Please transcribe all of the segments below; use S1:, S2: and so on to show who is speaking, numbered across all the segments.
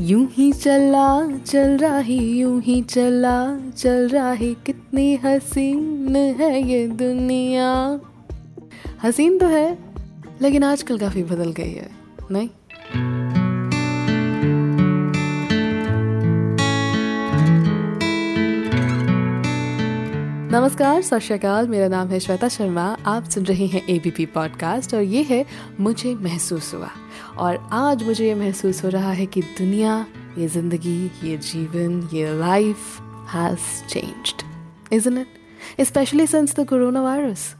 S1: यूँ ही चला, चल रहा, यूँ ही चला, चल रहा। कितनी हसीन है ये दुनिया। हसीन तो है, लेकिन आजकल काफ़ी बदल गई है, नहीं? नमस्कार, सत मेरा नाम है श्वेता शर्मा। आप सुन रहे हैं एबीपी पॉडकास्ट और ये है मुझे महसूस हुआ। और आज मुझे ये महसूस हो रहा है कि दुनिया, ये ज़िंदगी, ये जीवन, ये life has changed isn't it specially since the corona virus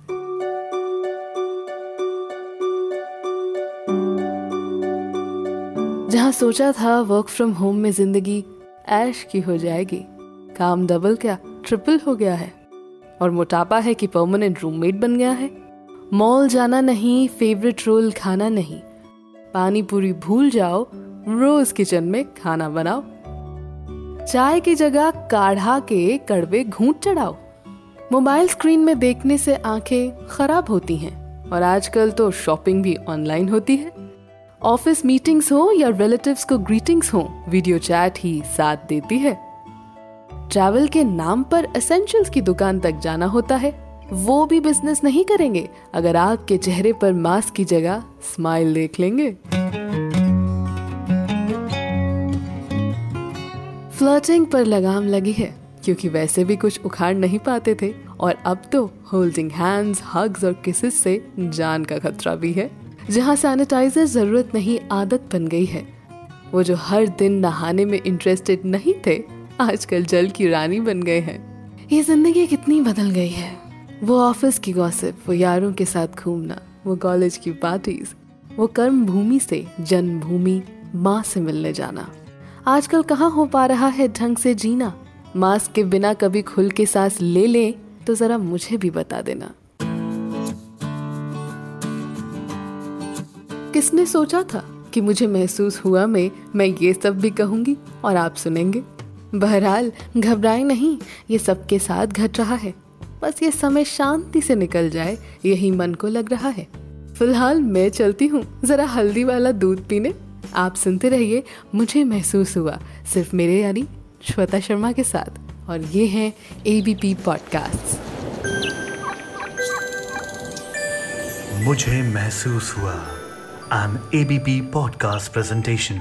S1: जहाँ सोचा था वर्क फ्रॉम होम में ज़िंदगी ऐश की हो जाएगी, काम डबल क्या ट्रिपल हो गया है। और मोटापा है कि परमानेंट रूममेट बन गया है। मॉल जाना नहीं फेवरेट रोल खाना नहीं। पानी पूरी भूल जाओ रोज किचन में खाना बनाओ। चाय की जगह काढ़ा के कड़वे घूंट चढ़ाओ। मोबाइल स्क्रीन में देखने से आँखें खराब होती हैं और आजकल तो शॉपिंग भी ऑनलाइन होती है। ऑफ़िस मीटिंग्स हो या रिलेटिव्स को ग्रीटिंग्स हो वीडियो चैट ही साथ देती है। ट्रैवल के नाम पर एसेंशियल्स की दुकान तक जाना होता है। वो भी बिज़नेस नहीं करेंगे। अगर आपके चेहरे पर मास्क की जगह स्माइल देख लेंगे। फ्लर्टिंग पर लगाम लगी है, क्योंकि वैसे भी कुछ उखाड़ नहीं पाते थे, और अब तो होल्डिंग हैंड्स हग्स और किसेस से जान का खतरा भी है, जहाँ सैनिटाइजर ज़रूरत नहीं, आदत बन गई है। वो जो हर दिन नहाने में इंटरेस्टेड नहीं थे आजकल जल की रानी बन गए हैं। ये ज़िंदगी कितनी बदल गई है। वो ऑफ़िस की गॉसिप वो यारों के साथ घूमना, वो कॉलेज की पार्टीज़ वो कर्म भूमि से जन्मभूमि, माँ से मिलने जाना। आजकल कहाँ हो पा रहा है ढंग से जीना? मास्क के बिना कभी खुल के सांस ले ले तो जरा मुझे भी बता देना। किसने सोचा था कि मुझे महसूस हुआ मैं मैं ये सब भी कहूँगी और आप सुनेंगे? बहरहाल, घबराए नहीं, ये सबके साथ घट रहा है। बस ये समय शांति से निकल जाए, यही मन को लग रहा है। फ़िलहाल मैं चलती हूँ, जरा हल्दी वाला दूध पीने। आप सुनते रहिए, मुझे महसूस हुआ, सिर्फ़ मेरे यानी श्वेता शर्मा के साथ। और ये है एबीपी पॉडकास्ट
S2: मुझे महसूस हुआ एन एबीपी पॉडकास्ट प्रेजेंटेशन